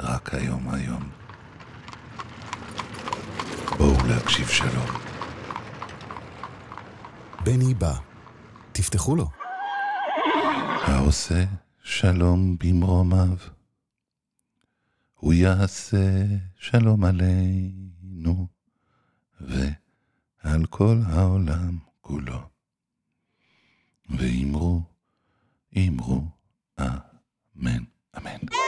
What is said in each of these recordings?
רק היום היום. בואו להקשיב שלום. בני בא. תפתחו לו. העושה שלום במרומיו, הוא יעשה שלום עלינו ועל כל העולם כולו. ואמרו, אמרו, אמן, אמן.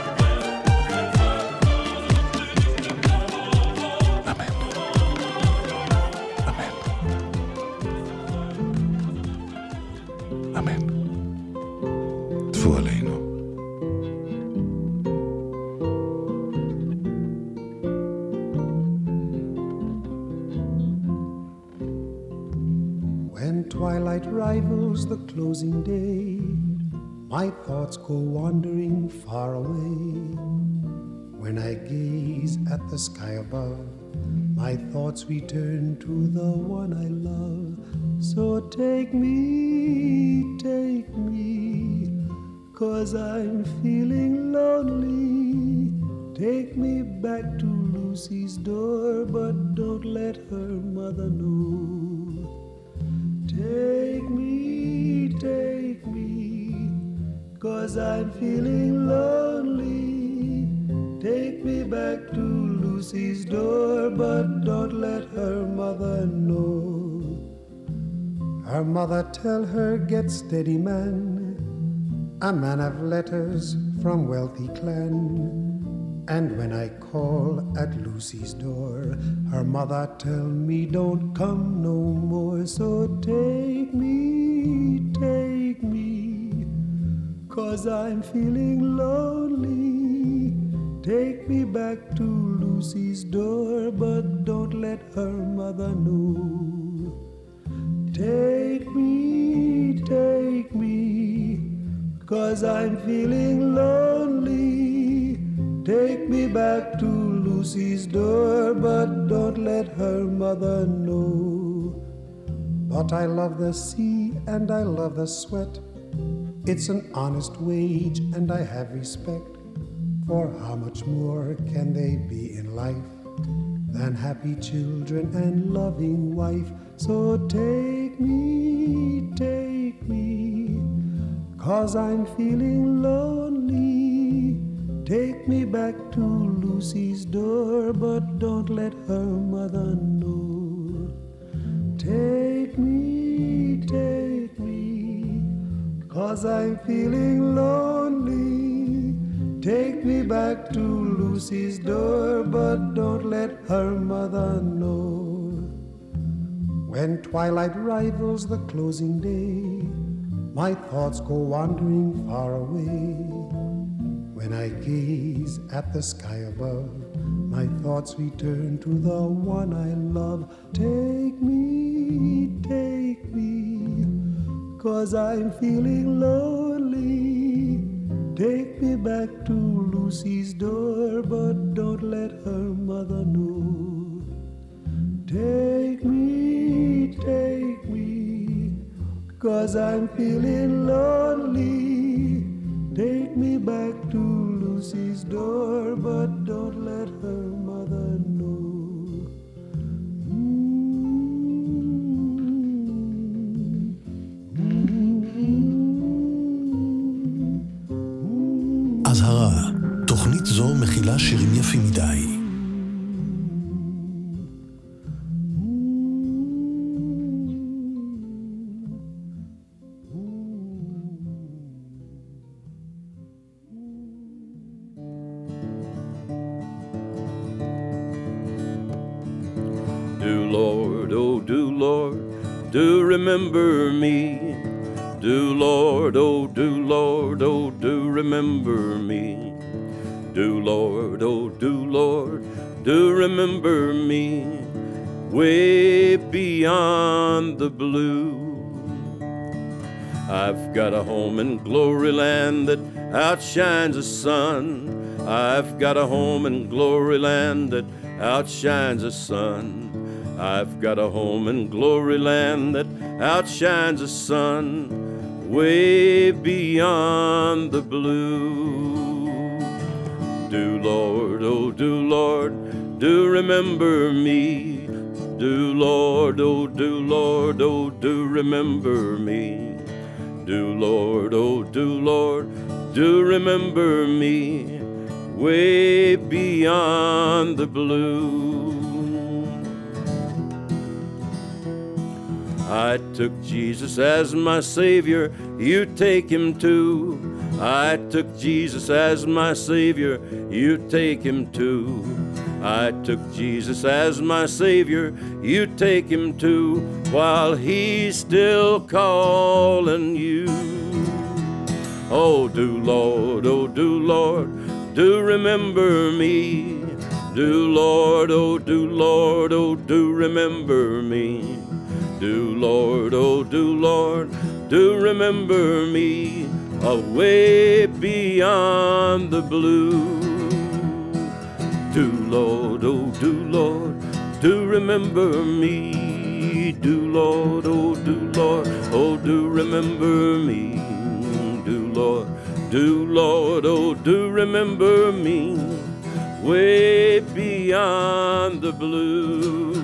When twilight rivals the closing day, my thoughts go wandering far away. When I gaze at the sky above, my thoughts return to the one I love. So take me, take me, cause I'm feeling lonely. Take me back to Lucy's door, but don't let her mother know. Take me, take me, cause I'm feeling lonely. Take me back to Lucy's door, but don't let her mother know. Her mother tell her, get steady, man, a man of letters from wealthy clan. And when I call at Lucy's door, her mother tell me don't come no more. So take me, take me, cause I'm feeling lonely. Take me back to Lucy's door, but don't let her mother know. Take me, take me, cause I'm feeling lonely. Take me back to Lucy's door, but don't let her mother know. But I love the sea and I love the sweat. It's an honest wage and I have respect. For how much more can they be in life than happy children and loving wife? So take me, take me, cause I'm feeling lonely. Take me back to Lucy's door, but don't let her mother know. Take me, take me, cause I'm feeling lonely. Take me back to Lucy's door, but don't let her mother know. When twilight rivals the closing day, my thoughts go wandering far away. When I gaze at the sky above, my thoughts return to the one I love. Take me, take me, cause I'm feeling lonely. Take me back to Lucy's door, but don't let her mother know. Take me, take me, cause I'm feeling lonely. Take me back to Lucy's door, but don't let her mother know. אזהרה, תוכנית זו מכילה שירים יפים מדי. Remember me. Do Lord, oh do Lord, oh do remember me. Do Lord, oh do Lord, do remember me. Way beyond the blue. I've got a home in glory land that outshines the sun. I've got a home in glory land that outshines the sun. I've got a home in glory land that outshines the sun, way beyond the blue. Do Lord, oh do Lord, do remember me. Do Lord, oh do Lord, oh do remember me. Do Lord, oh do Lord, do remember me, way beyond the blue. I took Jesus as my Savior, you take him too. I took Jesus as my Savior, you take him too. I took Jesus as my Savior, you take him too, while he's still calling you. Oh, do Lord, oh, do Lord, do remember me. Do Lord, oh, do Lord, oh, do remember me. Do Lord, oh, do Lord, do remember me away beyond the blue. Do Lord, oh, do Lord, do remember me. Do Lord, oh, do Lord, oh, do remember me. Do Lord, do Lord, oh, do remember me way beyond the blue.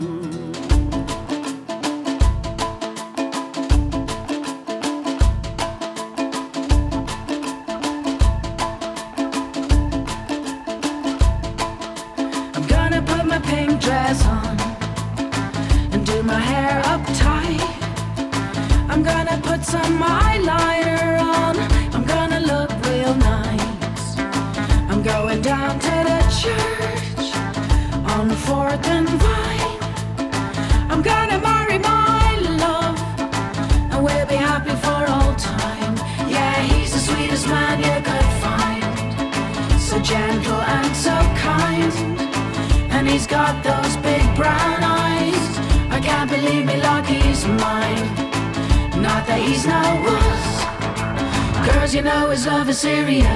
serious.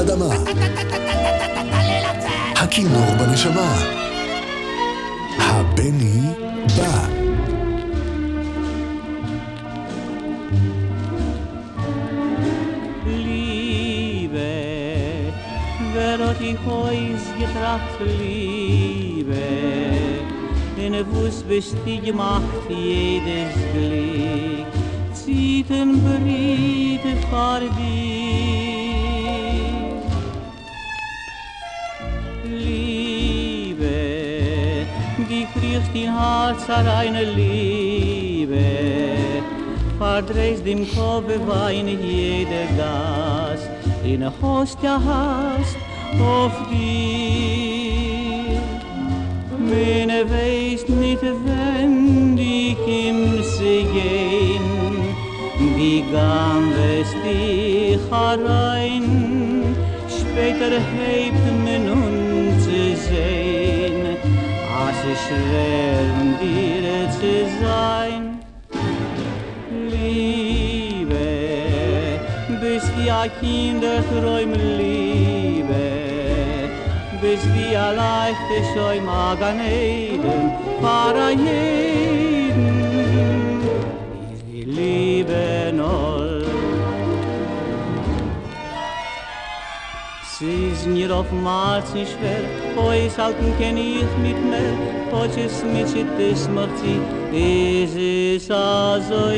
באדמה. הכינור בנשמה. הבני בא. Ich heus getracht Liebe? In a Fuß bist du gemacht jedes Glück, zieht ein Brief vor dir. die Herz an Liebe, verdrehst im Kopf wein jede Gas, in der Host ja hast auf dir. Meine weißt nicht, wenn die Kimse gehen, wie gang es dich herein, später hebt mir nun schwer um dir zu sein. Liebe, bis wie ein Kind liebe, bis wie ein leichte Schäum agan para jeden. Liebe noll. Sie ist mir auf Marzi schwer, Pois halten ken ich mit mir, Pois ist mit sich, das macht sich, Es ist also.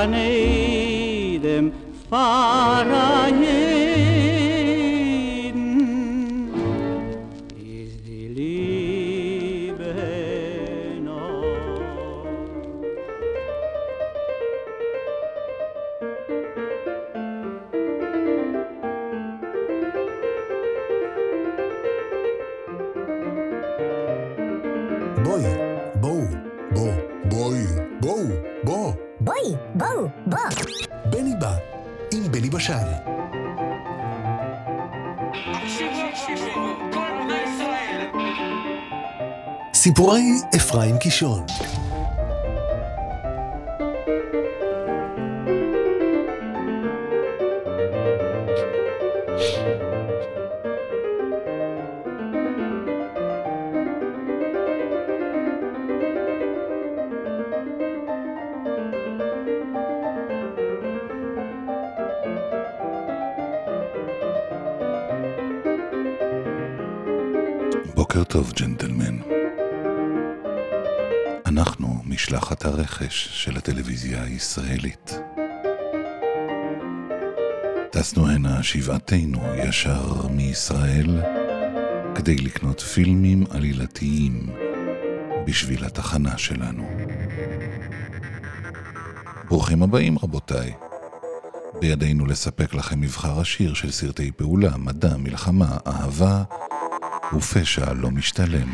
Sunny בוקר טוב, ג'נטלמן. אנחנו משלחת הרכש של הטלוויזיה הישראלית. טסנו הנה שבעתנו ישר מישראל כדי לקנות פילמים עלילתיים בשביל התחנה שלנו. ברוכים הבאים רבותיי. בידינו לספק לכם מבחר עשיר של סרטי פעולה, מדע, מלחמה, אהבה ופשע לא משתלם.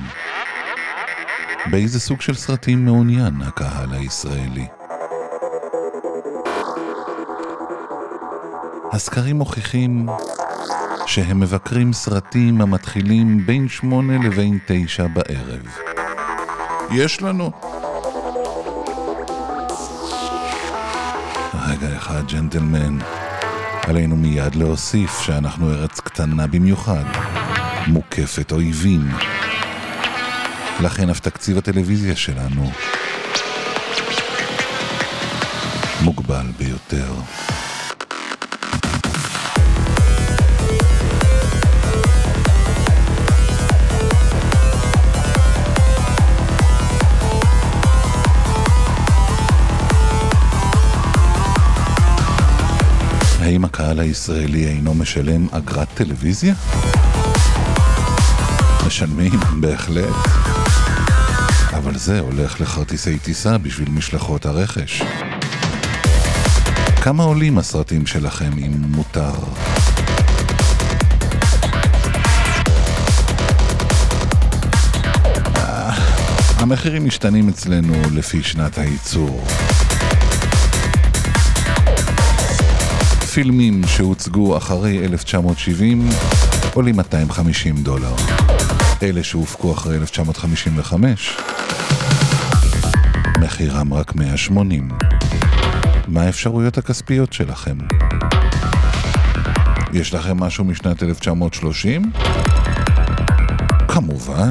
באיזה סוג של סרטים מעוניין הקהל הישראלי? הסקרים מוכיחים שהם מבקרים סרטים המתחילים בין שמונה לבין תשע בערב. יש לנו... רגע אחד, ג'נטלמן. עלינו מיד להוסיף שאנחנו ארץ קטנה במיוחד, מוקפת אויבים. לכן אף תקציב הטלוויזיה שלנו מוגבל ביותר. האם הקהל הישראלי אינו משלם אגרת טלוויזיה? משלמים, בהחלט. אבל זה הולך לכרטיסי טיסה בשביל משלחות הרכש. כמה עולים הסרטים שלכם, אם מותר? אה, המחירים משתנים אצלנו לפי שנת הייצור. פילמים שהוצגו אחרי 1970 עולים 250 דולר. אלה שהופקו אחרי 1955, מחירם רק 180. מה האפשרויות הכספיות שלכם? יש לכם משהו משנת 1930? כמובן.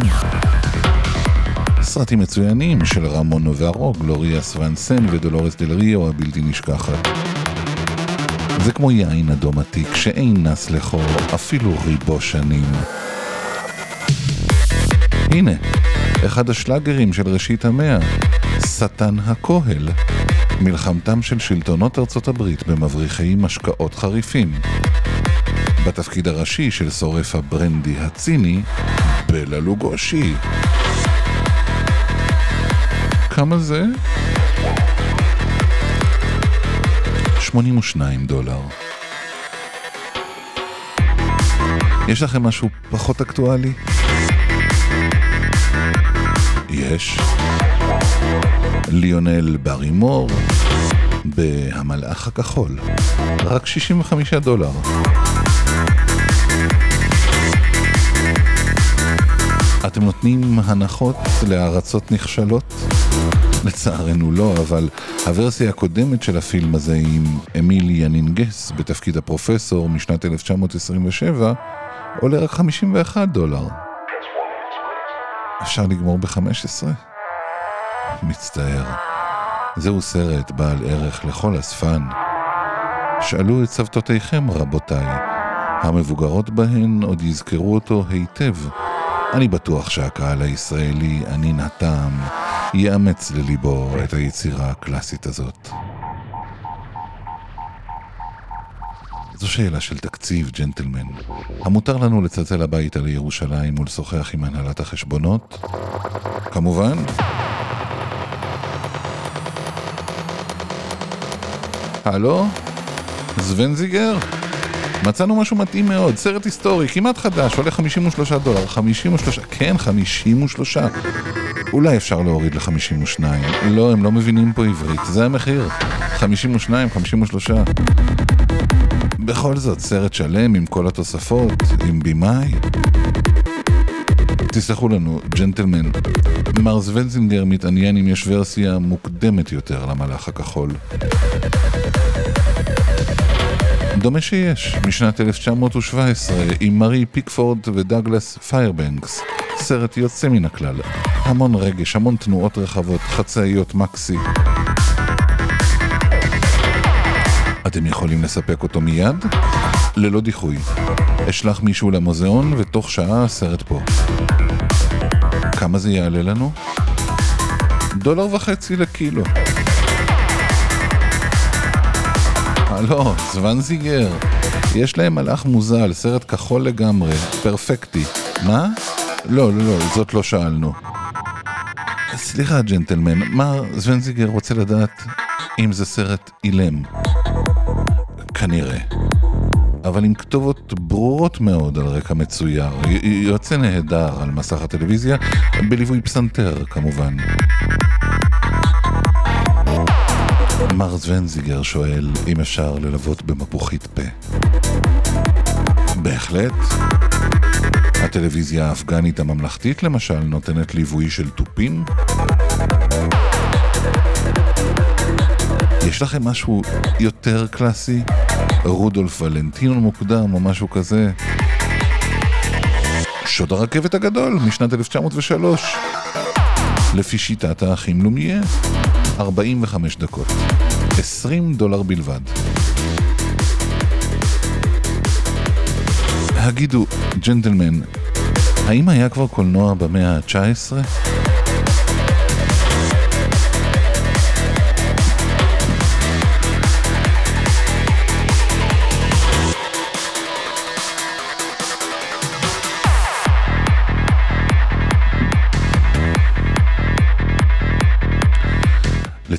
סרטים מצוינים של רמון והרו, גלוריה סוונסן ודולורס דל ריו הבלתי נשכחת. זה כמו יין אדום עתיק שאין נס לחור אפילו ריבו שנים. הנה, אחד השלאגרים של ראשית המאה, שטן הכהל, מלחמתם של שלטונות ארצות הברית במבריחי משקאות חריפים. בתפקיד הראשי של שורף הברנדי הציני, בלה לוגושי. כמה זה? 82 דולר. יש לכם משהו פחות אקטואלי? יש. ליונל ברימור ב"המלאך הכחול", רק 65 דולר. אתם נותנים הנחות לארצות נכשלות? לצערנו לא, אבל הוורסיה הקודמת של הפילם הזה עם אמיל ינינגס בתפקיד הפרופסור משנת 1927 עולה רק 51 דולר. אפשר לגמור ב-15? מצטער. זהו סרט בעל ערך לכל אספן. שאלו את סבתותיכם, רבותיי. המבוגרות בהן עוד יזכרו אותו היטב. אני בטוח שהקהל הישראלי, ענין הטעם, יאמץ לליבו את היצירה הקלאסית הזאת. זו שאלה של תקציב, ג'נטלמן. המותר לנו לצלצל הביתה לירושלים ולשוחח עם הנהלת החשבונות? כמובן. הלו? זוונזיגר? מצאנו משהו מתאים מאוד, סרט היסטורי, כמעט חדש, עולה 53 דולר, 53, כן, 53. אולי אפשר להוריד ל-52. לא, הם לא מבינים פה עברית, זה המחיר. 52, 53. בכל זאת, סרט שלם עם כל התוספות, עם בימאי. תסלחו לנו, ג'נטלמן, מר זוונזינגר מתעניין אם יש ורסיה מוקדמת יותר למלאך הכחול. דומה שיש, משנת 1917, עם מרי פיקפורד ודגלס פיירבנקס. סרט יוצא מן הכלל. המון רגש, המון תנועות רחבות, חצאיות מקסי. אתם יכולים לספק אותו מיד? ללא דיחוי. אשלח מישהו למוזיאון ותוך שעה הסרט פה. כמה זה יעלה לנו? דולר וחצי לקילו. הלו, זוונזיגר. יש להם מלאך מוזל, סרט כחול לגמרי, פרפקטי. מה? לא, לא, לא, זאת לא שאלנו. סליחה, ג'נטלמן, מר זוונזיגר רוצה לדעת אם זה סרט אילם. כנראה. אבל עם כתובות ברורות מאוד על רקע מצויר. יוצא נהדר על מסך הטלוויזיה, בליווי פסנתר כמובן. מר זוונזיגר שואל אם אפשר ללוות במפוחית פה. בהחלט. הטלוויזיה האפגנית הממלכתית למשל נותנת ליווי של תופים. יש לכם משהו יותר קלאסי? רודולף ולנטינו מוקדם או משהו כזה? שוד הרכבת הגדול משנת 1903 לפי שיטת האחים לומיה 45 דקות 20 דולר בלבד הגידו, ג'נטלמן, האם היה כבר קולנוע במאה ה-19?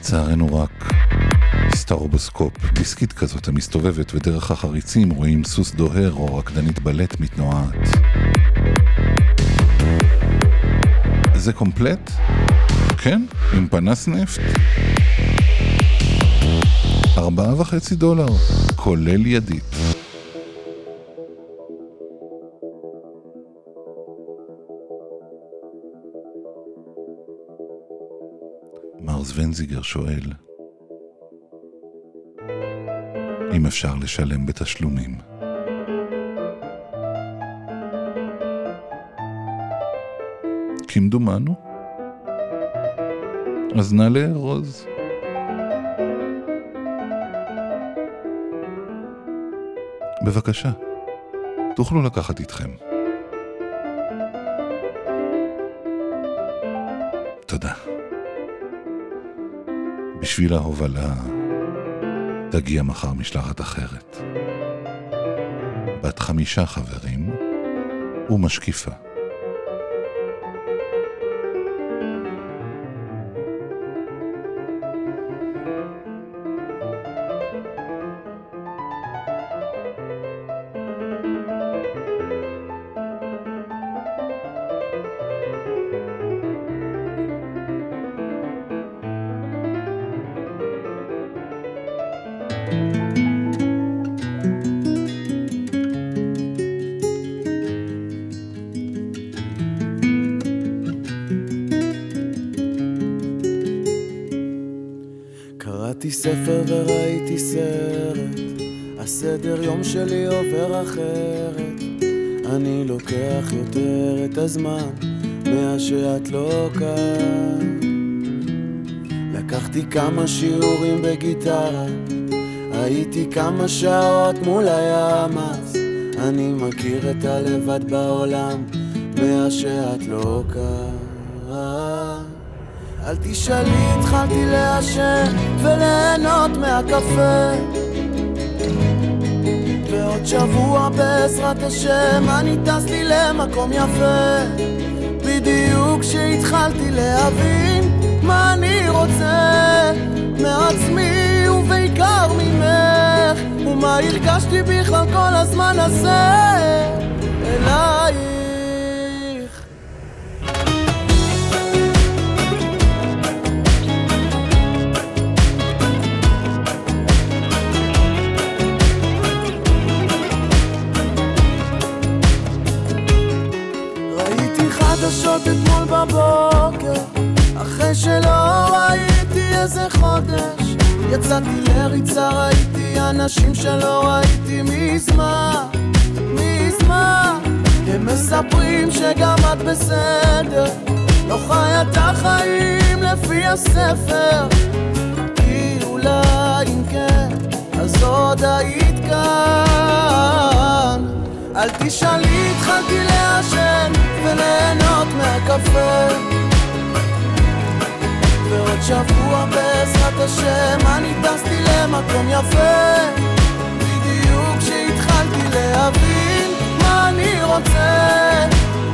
לצערנו רק סטרובוסקופ, דיסקית כזאת המסתובבת ודרך החריצים רואים סוס דוהר או רקדנית בלט מתנועעת. זה קומפלט? כן, עם פנס נפט. ארבעה וחצי דולר, כולל ידית. מר זוונזיגר שואל, אם אפשר לשלם בתשלומים. כמדומנו. אז נא לארוז. בבקשה, תוכלו לקחת איתכם. בשביל ההובלה תגיע מחר משלחת אחרת. בת חמישה חברים ומשקיפה. שיעורים בגיטרה, הייתי כמה שעות מול הים אז. אני מכיר את הלבד בעולם, מאז שאת לא כאן. אל תשאלי, התחלתי לעשן וליהנות מהקפה ועוד שבוע בעזרת השם אני טס לי למקום יפה בדיוק כשהתחלתי להבין מה אני רוצה מעצמי ובעיקר ממך ומה הרגשתי בכלל כל הזמן הזה? אלייך יצאתי לריצה, ראיתי אנשים שלא ראיתי מזמן, מזמן. הם מספרים שגם את בסדר לא חיה את החיים לפי הספר. כי אולי אם כן, אז עוד היית כאן. אל תשאלי, התחלתי לעשן וליהנות מהקפה ועוד שבוע בעזרת השם. אני טסתי למקום יפה בדיוק כשהתחלתי להבין מה אני רוצה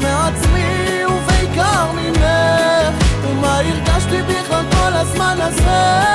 מעצמי ובעיקר ממך. ומה הרגשתי בכלל כל הזמן הזה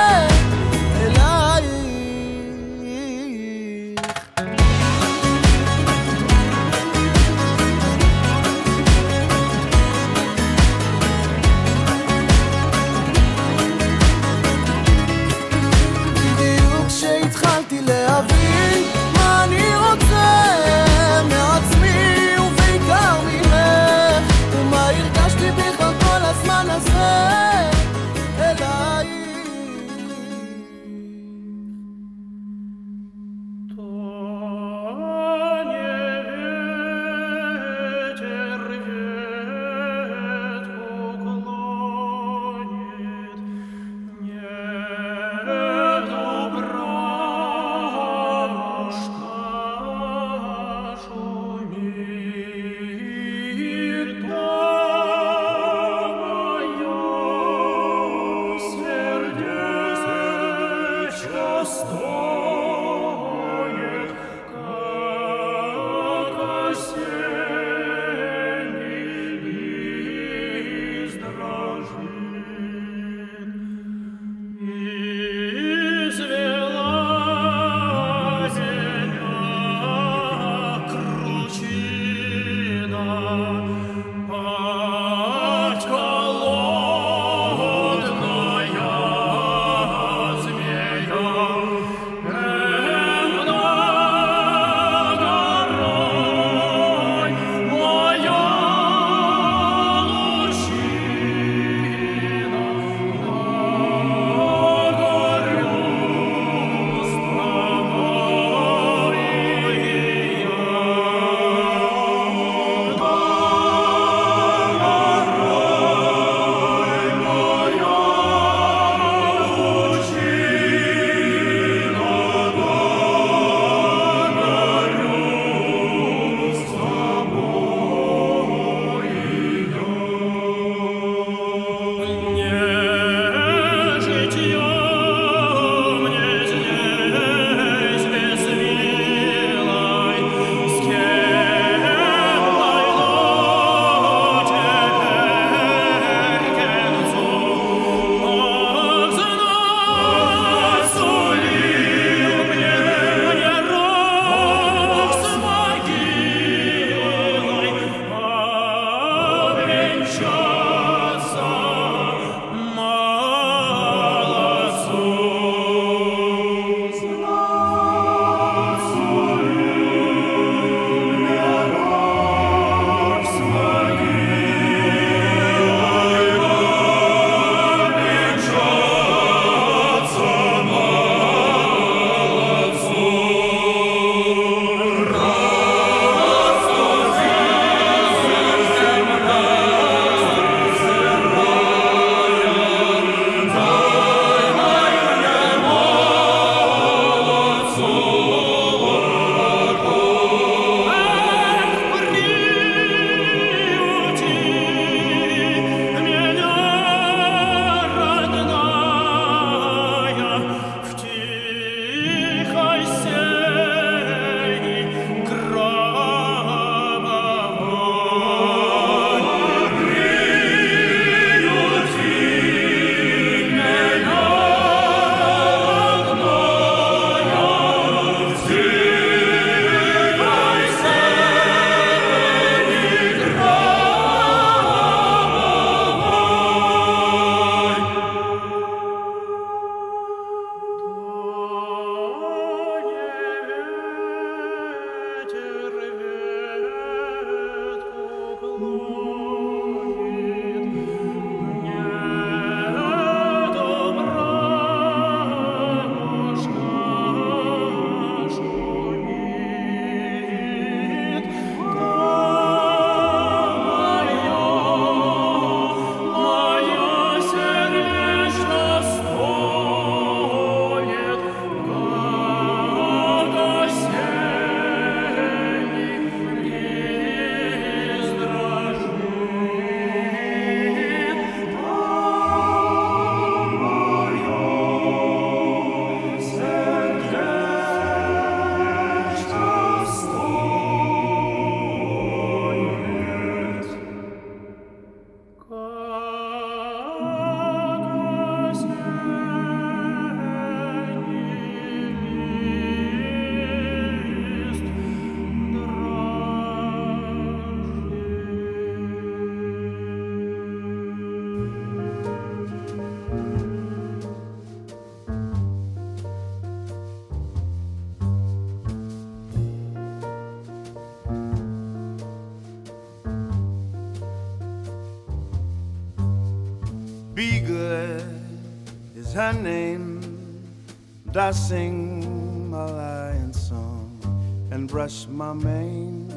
I sing my lion song and brush my mane.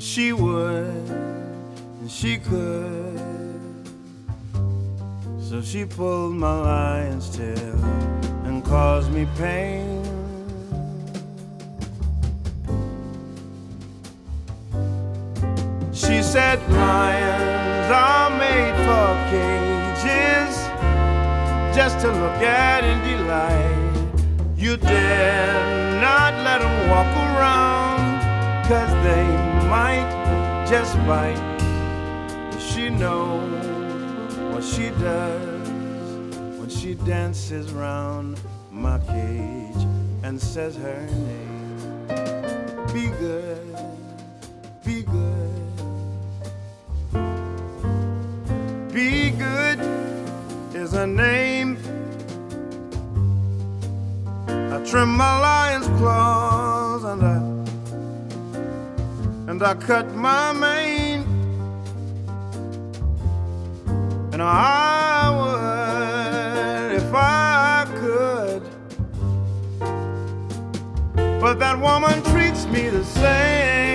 She would, and she could. So she pulled my lion's tail and caused me pain. Just to look at in delight. You dare not let them walk around, cause they might just bite. She knows what she does when she dances round my cage and says her name. Be good, be good. Be good is her name. Trim my lion's claws and I and I cut my mane. And I would if I could. But that woman treats me the same.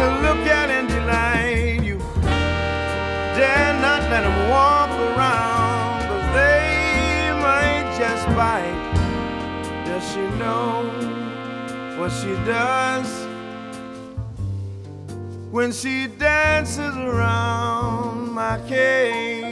To look at and delight you. Dare not let them walk around, cause they might just bite. Does she know what she does when she dances around my cage?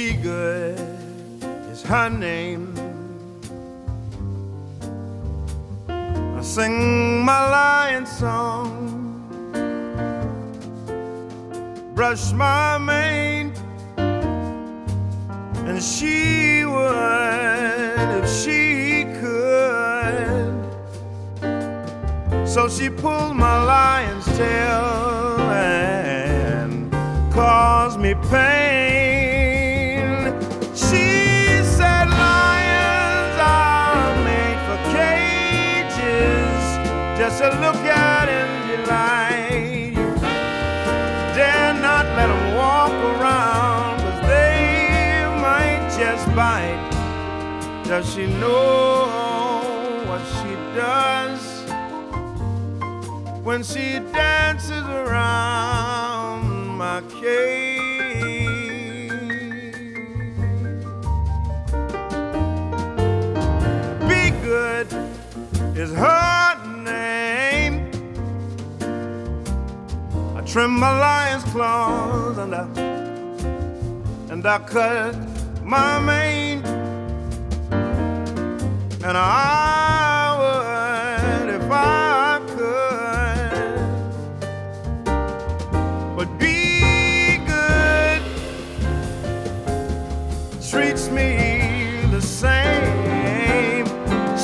Be good is her name. I sing my lion song, brush my mane, and she would if she could. So she pulled my lion's tail and caused me pain. Does she know what she does? when she dances around my cage. Be good is her name. I trim my lion's claws and I and I cut my mane and I would if I could. But be good treats me the same.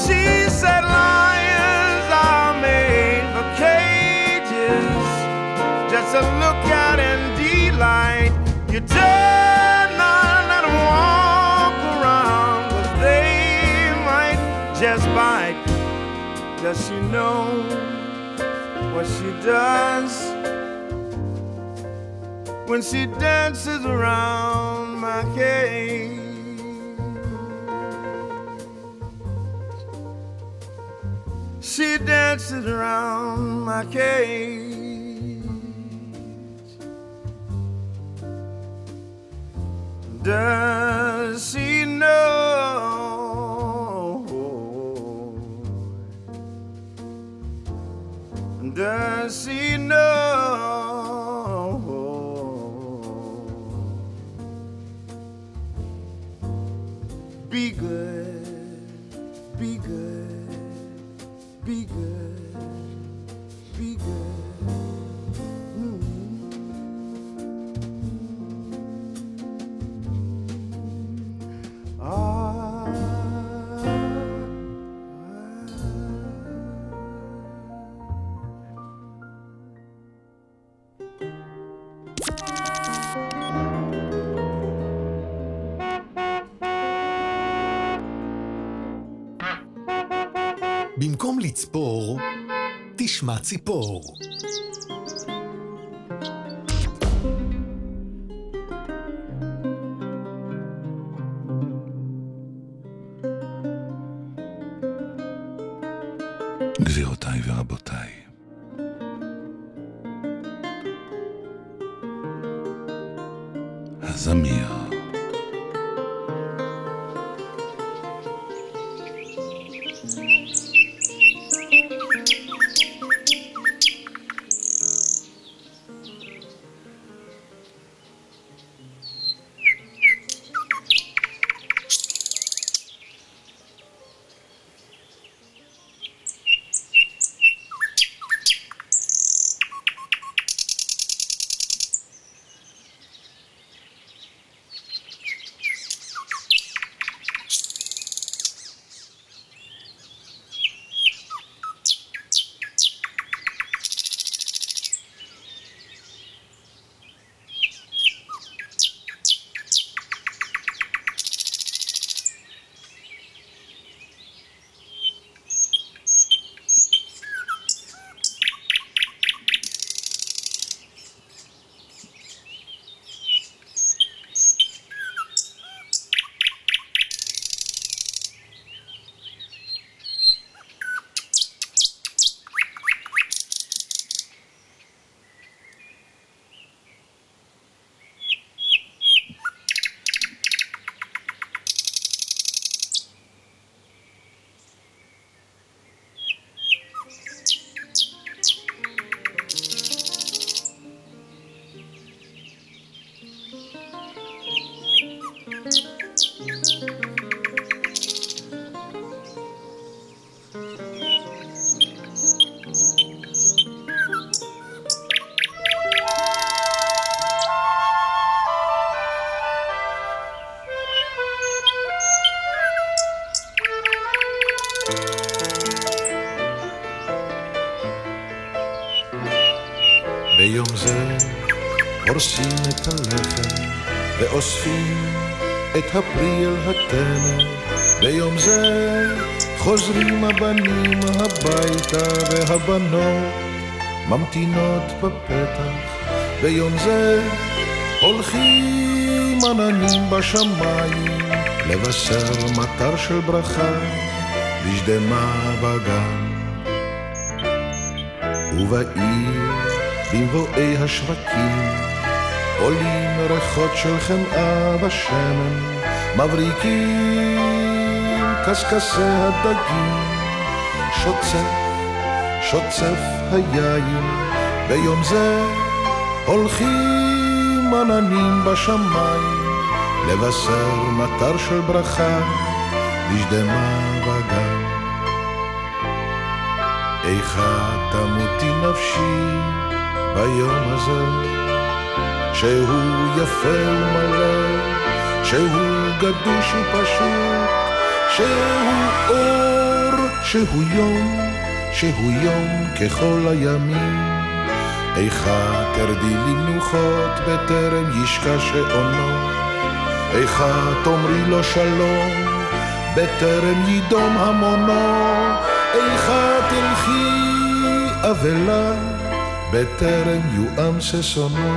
She said lions are made for cages just to look at and delight. You dare Does she know what she does when she dances around my cage. She dances around my cage. Does Does she know? Be good, תשמע ציפור. ביום זה הורסים את הלחם ואוספים את הפרי אל התנר. ביום זה חוזרים הבנים הביתה והבנות ממתינות בפתח. ביום זה הולכים עננים בשמיים לבשר מטר של ברכה בשדמה בגן. ובעיר במבואי השווקים. עולים ריחות של חמאה ושמן מבריקים קשקשי הדגים. שוצף, שוצף היין ביום זה הולכים עננים בשמיים לבשר מטר של ברכה בשדמה בגן. איכה תמותי נפשי ביום הזה, שהוא יפה ומלא, שהוא גדוש ופשוט, שהוא אור, שהוא יום, שהוא יום ככל הימים. איכה תרדי למנוחות בטרם ישקע שעונו, איכה תאמרי לו שלום בטרם יידום המונו, איכה תלכי אבלה בטרם יואם ששונו.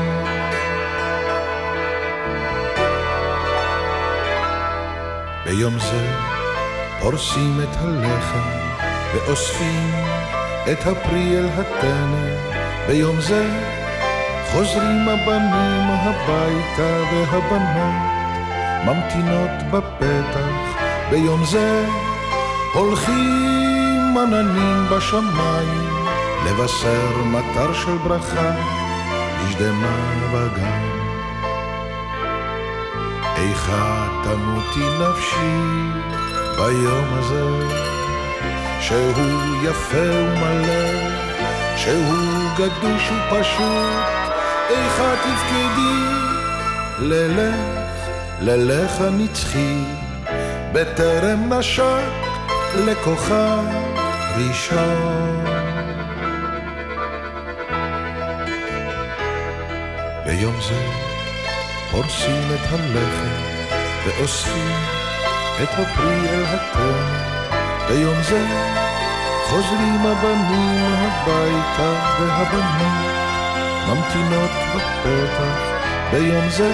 ביום זה פורסים את הלחם ואוספים את הפרי אל הטנא. ביום זה חוזרים הבנים הביתה והבנות ממתינות בפתח. ביום זה הולכים עננים בשמיים לבשר מטר של ברכה נשדמה בגן. איכה תמותי נפשי ביום הזה, שהוא יפה ומלא, שהוא גדוש ופשוט, איכה תפקידי ללך, ללך הנצחי, בטרם נשק לכוכב ראשון. ביום זה הורסים את הלחם ואוספים את הפרי אל התן. ביום זה חוזרים הבנים הביתה והבנים ממתינות בפתח. ביום זה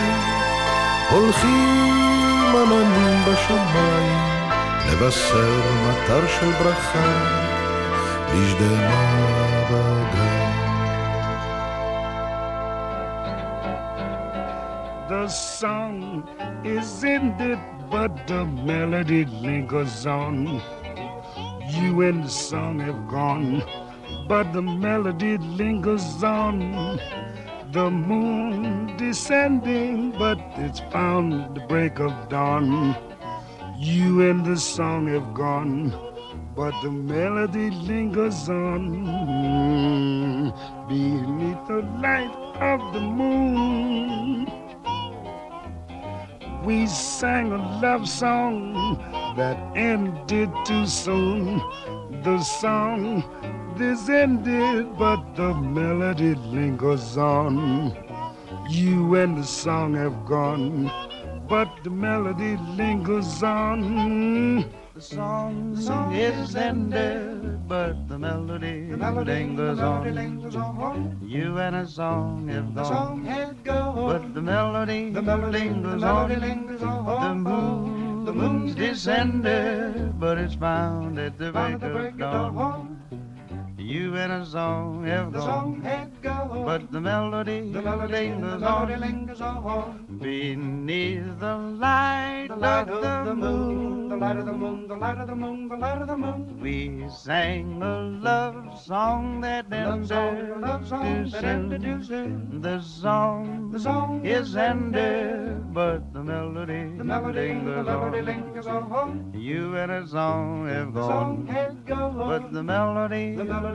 הולכים עננים בשמיים לבשר מטר של ברכה לשדמה בגן. The song is ended, but the melody lingers on. You and the song have gone, but the melody lingers on. The moon descending, but it's found the break of dawn. You and the song have gone, but the melody lingers on. Beneath the light of the moon, we sang a love song that ended too soon. The song this ended, but the melody lingers on. You and the song have gone, but the melody lingers on. The song, the song is ended, but the melody, lingers, on. You and a song have gone, but the melody, lingers, on. The moon, the moon's descended, but it's found at the break of dawn. You and a song have gone, but the melody, the melody lingers, on. Beneath the light, of the moon, the light of the moon, the light of the moon, the light of the moon. we sang a love song that ended love song too that ended. The song, The song is ended, but the melody, the melody, the melody lingers on. You and a song have The song gone, had gone, but the melody, the melody,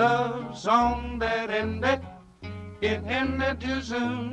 love song that ended, it ended too soon.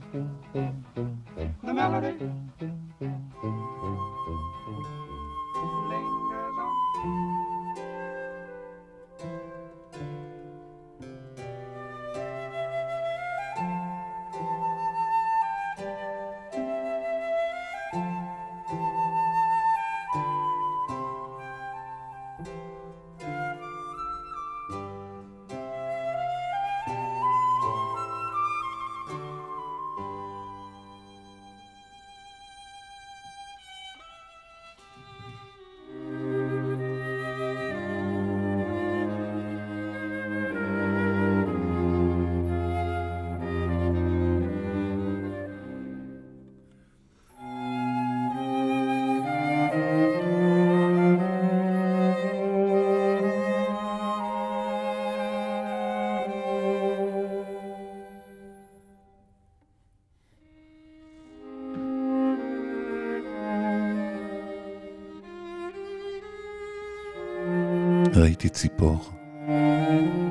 ראיתי ציפור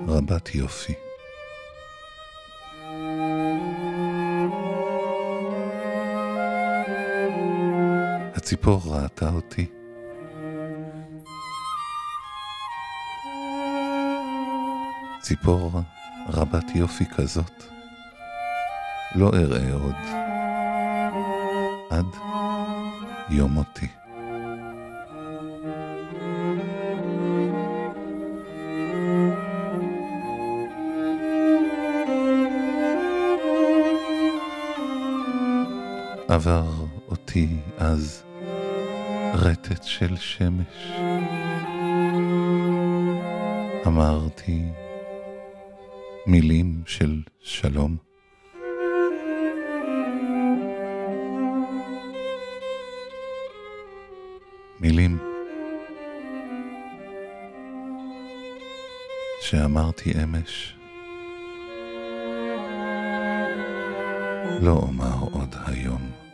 רבת יופי. הציפור ראתה אותי. ציפור רבת יופי כזאת, לא אראה עוד עד יום מותי. עבר אותי אז רטט של שמש. אמרתי מילים של שלום. מילים שאמרתי אמש, לא אומר עוד היום.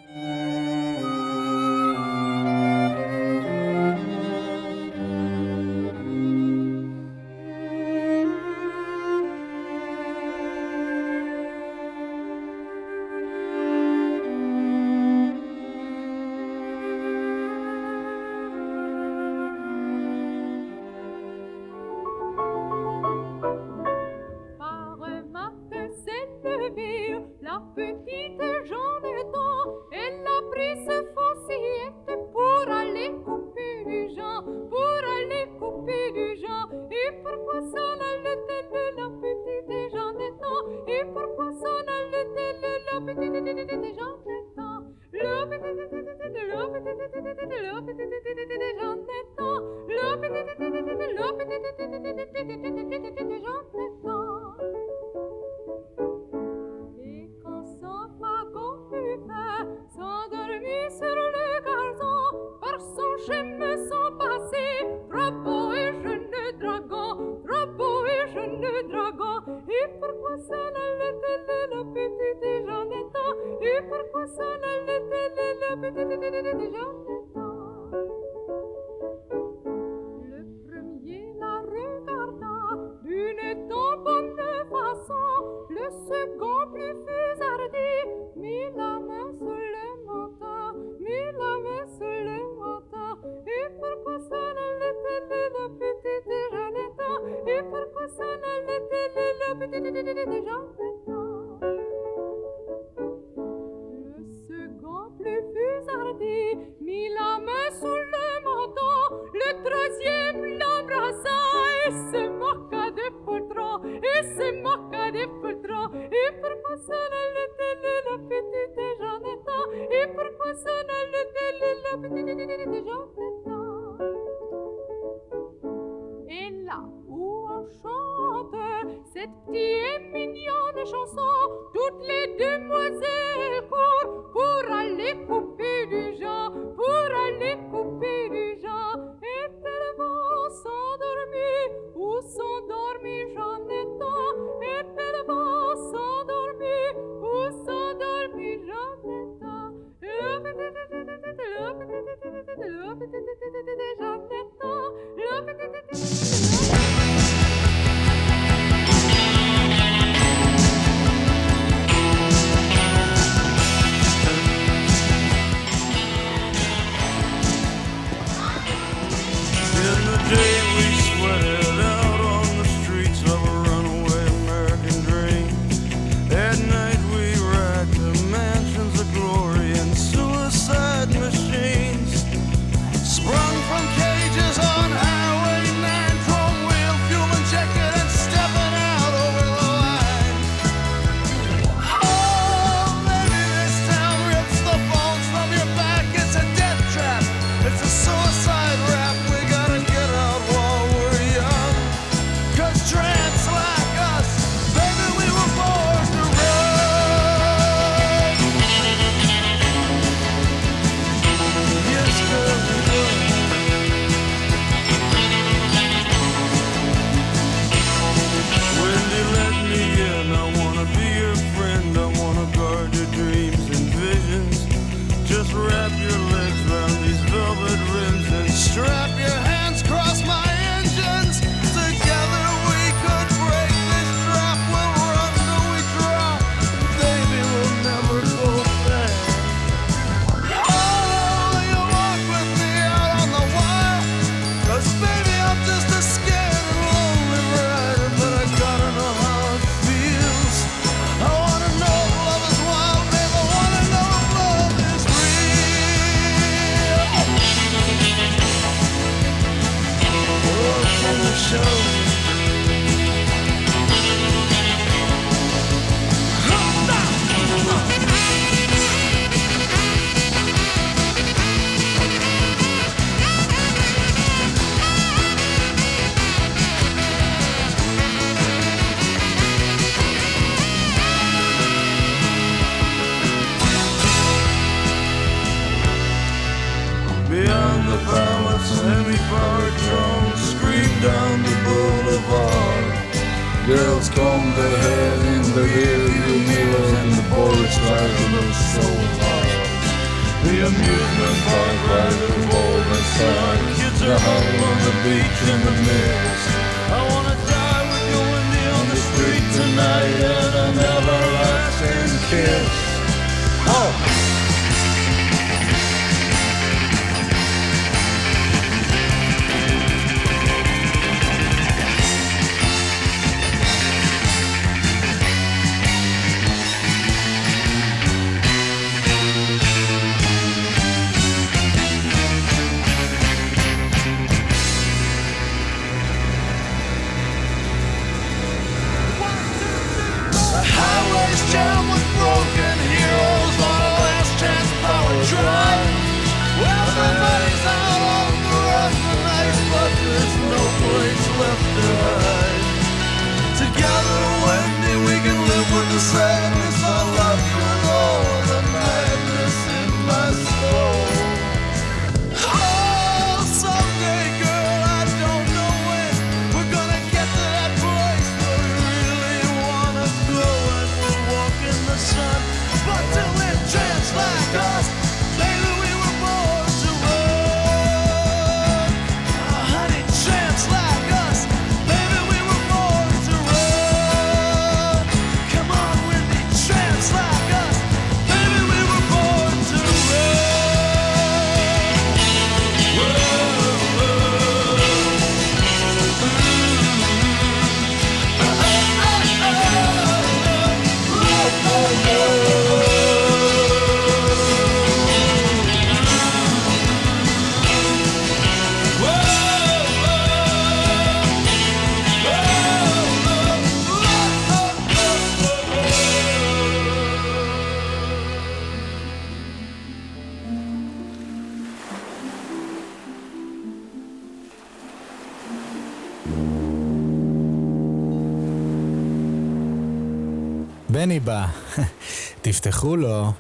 בני בא. תפתחו לו.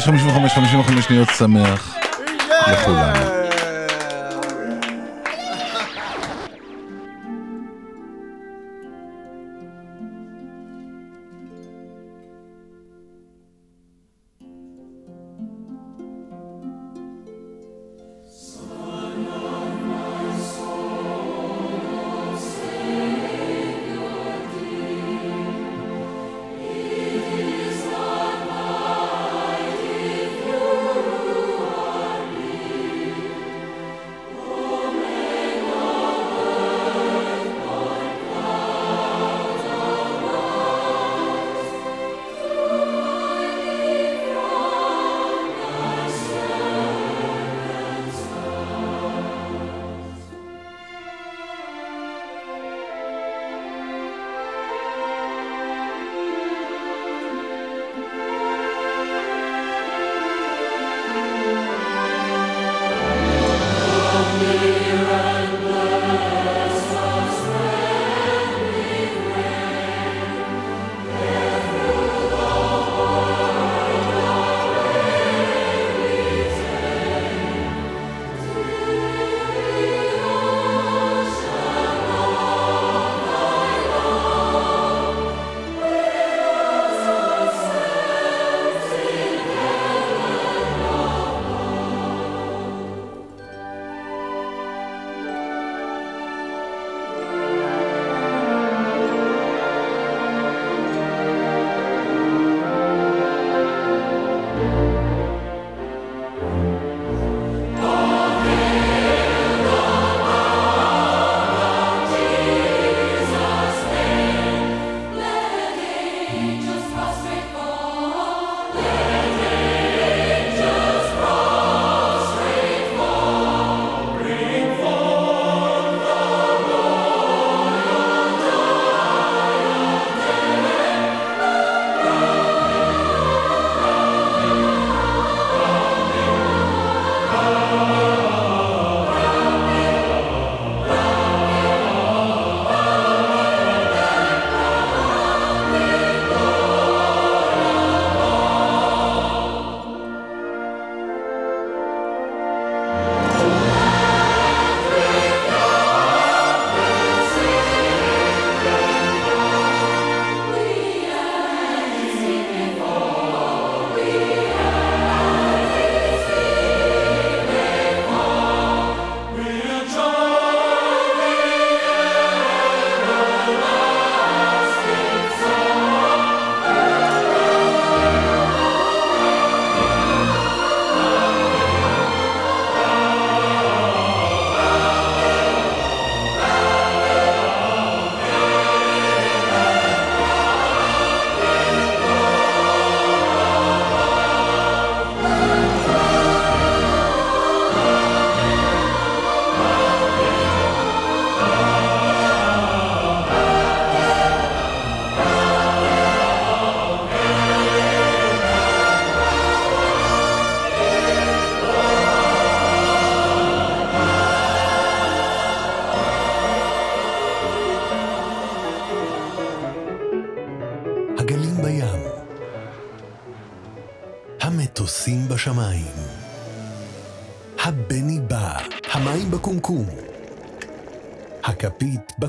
55, 55, 55 שניות שמח לכולם.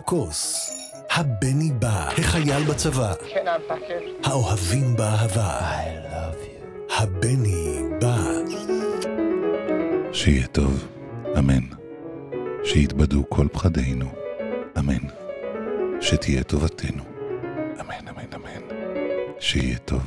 בכוס. הבני בא, החייל בצבא. האוהבים באהבה. I love you. הבני בא. שיהיה טוב, אמן. שיתבדו כל פחדינו, אמן. שתהיה טובתנו, אמן, אמן, אמן. שיהיה טוב,